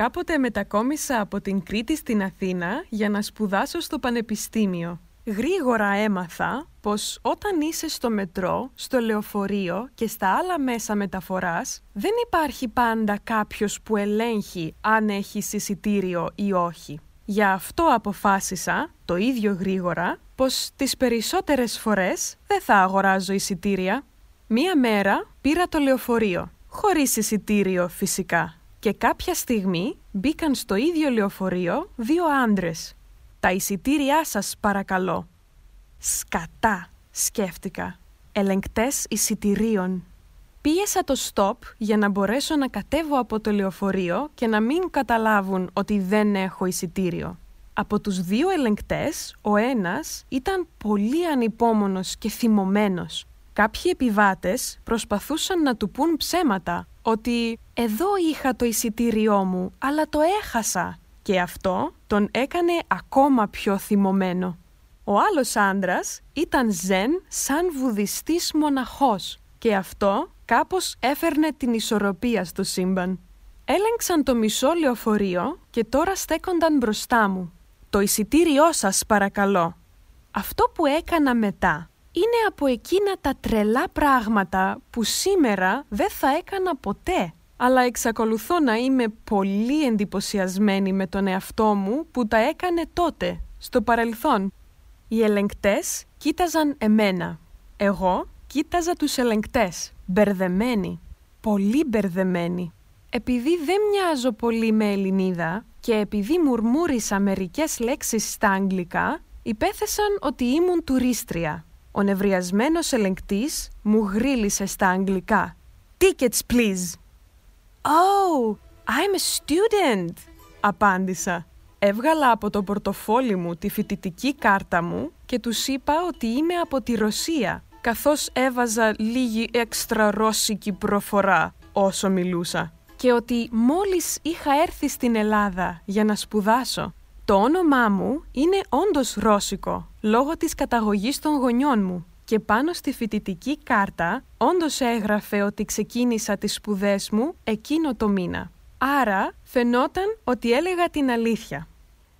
Κάποτε μετακόμισα από την Κρήτη στην Αθήνα για να σπουδάσω στο πανεπιστήμιο. Γρήγορα έμαθα πως όταν είσαι στο μετρό, στο λεωφορείο και στα άλλα μέσα μεταφοράς, δεν υπάρχει πάντα κάποιος που ελέγχει αν έχεις εισιτήριο ή όχι. Γι' αυτό αποφάσισα, το ίδιο γρήγορα, πως τις περισσότερες φορές δεν θα αγοράζω εισιτήρια. Μία μέρα πήρα το λεωφορείο, χωρίς εισιτήριο φυσικά. Και κάποια στιγμή μπήκαν στο ίδιο λεωφορείο δύο άντρες. «Τα εισιτήριά σας παρακαλώ». «Σκατά», σκέφτηκα. «Ελεγκτές εισιτηρίων». Πίεσα το stop για να μπορέσω να κατέβω από το λεωφορείο και να μην καταλάβουν ότι δεν έχω εισιτήριο. Από τους δύο ελεγκτές, ο ένας ήταν πολύ ανυπόμονος και θυμωμένος. Κάποιοι επιβάτες προσπαθούσαν να του πούν ψέματα, ότι «εδώ είχα το εισιτήριό μου, αλλά το έχασα» και αυτό τον έκανε ακόμα πιο θυμωμένο. Ο άλλος άντρας ήταν ζεν σαν βουδιστής μοναχός και αυτό κάπως έφερνε την ισορροπία στο σύμπαν. Έλεγξαν το μισό λεωφορείο και τώρα στέκονταν μπροστά μου. «Το εισιτήριό σας παρακαλώ». Αυτό που έκανα μετά είναι από εκείνα τα τρελά πράγματα που σήμερα δεν θα έκανα ποτέ. Αλλά εξακολουθώ να είμαι πολύ εντυπωσιασμένη με τον εαυτό μου που τα έκανε τότε, στο παρελθόν. Οι ελεγκτές κοίταζαν εμένα. Εγώ κοίταζα τους ελεγκτές, μπερδεμένοι, πολύ μπερδεμένοι. Επειδή δεν μοιάζω πολύ με Ελληνίδα και επειδή μουρμούρισα μερικές λέξεις στα αγγλικά, υπέθεσαν ότι ήμουν τουρίστρια. Ο νευριασμένος ελεγκτής μου γρίλησε στα αγγλικά. «Tickets, please!» «Oh, I'm a student!» απάντησα. Έβγαλα από το πορτοφόλι μου τη φοιτητική κάρτα μου και τους είπα ότι είμαι από τη Ρωσία, καθώς έβαζα λίγη έξτρα ρώσικη προφορά όσο μιλούσα και ότι μόλις είχα έρθει στην Ελλάδα για να σπουδάσω. Το όνομά μου είναι όντως ρώσικο, λόγω της καταγωγής των γονιών μου και πάνω στη φοιτητική κάρτα όντως έγραφε ότι ξεκίνησα τις σπουδές μου εκείνο το μήνα. Άρα φαινόταν ότι έλεγα την αλήθεια.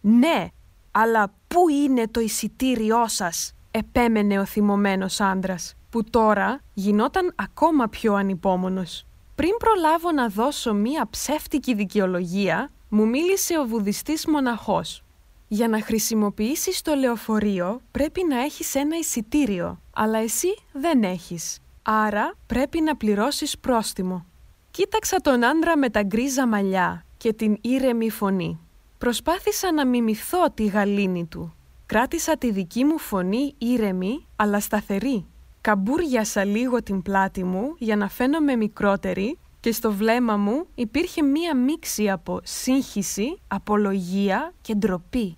«Ναι, αλλά πού είναι το εισιτήριό σας» επέμενε ο θυμωμένος άντρας, που τώρα γινόταν ακόμα πιο ανυπόμονος. Πριν προλάβω να δώσω μία ψεύτικη δικαιολογία, μου μίλησε ο βουδιστής μοναχός. Για να χρησιμοποιήσεις το λεωφορείο πρέπει να έχεις ένα εισιτήριο, αλλά εσύ δεν έχεις. Άρα πρέπει να πληρώσεις πρόστιμο. Κοίταξα τον άντρα με τα γκρίζα μαλλιά και την ήρεμη φωνή. Προσπάθησα να μιμηθώ τη γαλήνη του. Κράτησα τη δική μου φωνή ήρεμη αλλά σταθερή. Καμπούριασα λίγο την πλάτη μου για να φαίνομαι μικρότερη και στο βλέμμα μου υπήρχε μία μίξη από σύγχυση, απολογία και ντροπή.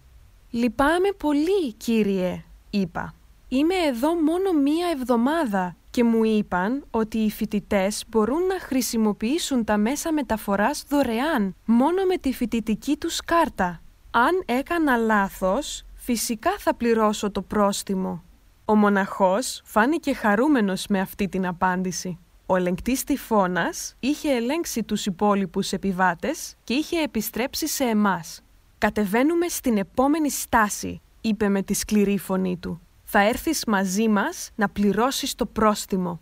«Λυπάμαι πολύ, κύριε», είπα. «Είμαι εδώ μόνο μία εβδομάδα και μου είπαν ότι οι φοιτητές μπορούν να χρησιμοποιήσουν τα μέσα μεταφοράς δωρεάν, μόνο με τη φοιτητική τους κάρτα. Αν έκανα λάθος, φυσικά θα πληρώσω το πρόστιμο». Ο μοναχός φάνηκε χαρούμενος με αυτή την απάντηση. Ο ελεγκτής τυφώνας είχε ελέγξει τους υπόλοιπους επιβάτες και είχε επιστρέψει σε εμάς. «Κατεβαίνουμε στην επόμενη στάση», είπε με τη σκληρή φωνή του. «Θα έρθεις μαζί μας να πληρώσεις το πρόστιμο».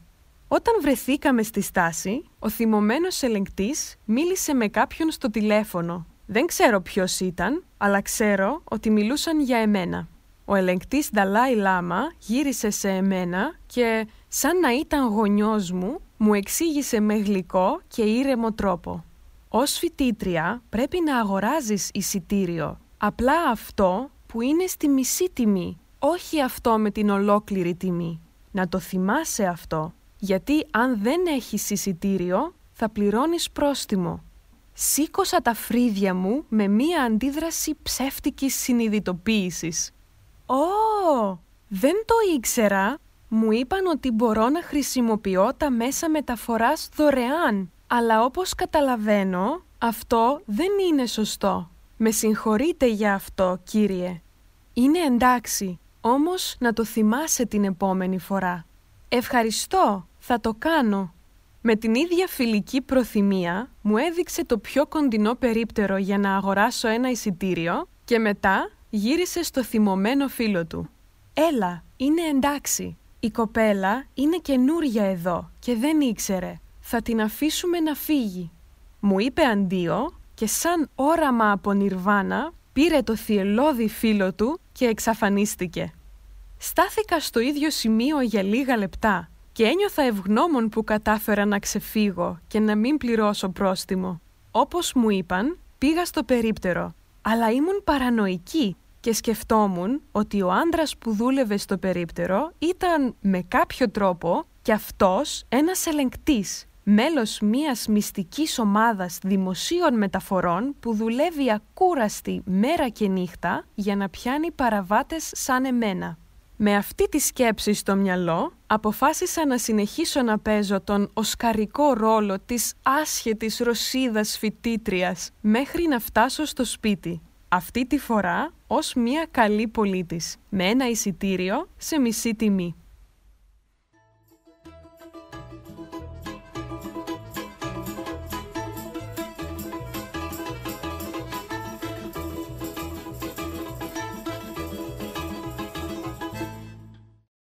Όταν βρεθήκαμε στη στάση, ο θυμωμένος ελεγκτής μίλησε με κάποιον στο τηλέφωνο. Δεν ξέρω ποιος ήταν, αλλά ξέρω ότι μιλούσαν για εμένα. Ο ελεγκτής Νταλάι Λάμα γύρισε σε εμένα και, σαν να ήταν γονιός μου, μου εξήγησε με γλυκό και ήρεμο τρόπο. Ως φοιτήτρια πρέπει να αγοράζεις εισιτήριο. Απλά αυτό που είναι στη μισή τιμή, όχι αυτό με την ολόκληρη τιμή. Να το θυμάσαι αυτό, γιατί αν δεν έχεις εισιτήριο θα πληρώνεις πρόστιμο. Σήκωσα τα φρύδια μου με μία αντίδραση ψεύτικης συνειδητοποίησης. «Ω, δεν το ήξερα. Μου είπαν ότι μπορώ να χρησιμοποιώ τα μέσα μεταφοράς δωρεάν. Αλλά όπως καταλαβαίνω, αυτό δεν είναι σωστό. Με συγχωρείτε για αυτό, κύριε. Είναι εντάξει, όμως να το θυμάσαι την επόμενη φορά. Ευχαριστώ, θα το κάνω. Με την ίδια φιλική προθυμία μου έδειξε το πιο κοντινό περίπτερο για να αγοράσω ένα εισιτήριο και μετά γύρισε στο θυμωμένο φίλο του. «Έλα, είναι εντάξει. Η κοπέλα είναι καινούρια εδώ και δεν ήξερε. Θα την αφήσουμε να φύγει». Μου είπε αντίο και σαν όραμα από νιρβάνα πήρε το θυελώδη φίλο του και εξαφανίστηκε. Στάθηκα στο ίδιο σημείο για λίγα λεπτά και ένιωθα ευγνώμων που κατάφερα να ξεφύγω και να μην πληρώσω πρόστιμο. Όπως μου είπαν, πήγα στο περίπτερο, αλλά ήμουν παρανοϊκή και σκεφτόμουν ότι ο άντρας που δούλευε στο περίπτερο ήταν με κάποιο τρόπο και αυτός ένας ελεγκτής, μέλος μιας μυστικής ομάδας δημοσίων μεταφορών που δουλεύει ακούραστη μέρα και νύχτα για να πιάνει παραβάτες σαν εμένα. Με αυτή τη σκέψη στο μυαλό, αποφάσισα να συνεχίσω να παίζω τον οσκαρικό ρόλο της άσχετης Ρωσίδας φοιτήτριας μέχρι να φτάσω στο σπίτι. Αυτή τη φορά ως μια καλή πολίτης, με ένα εισιτήριο σε μισή τιμή.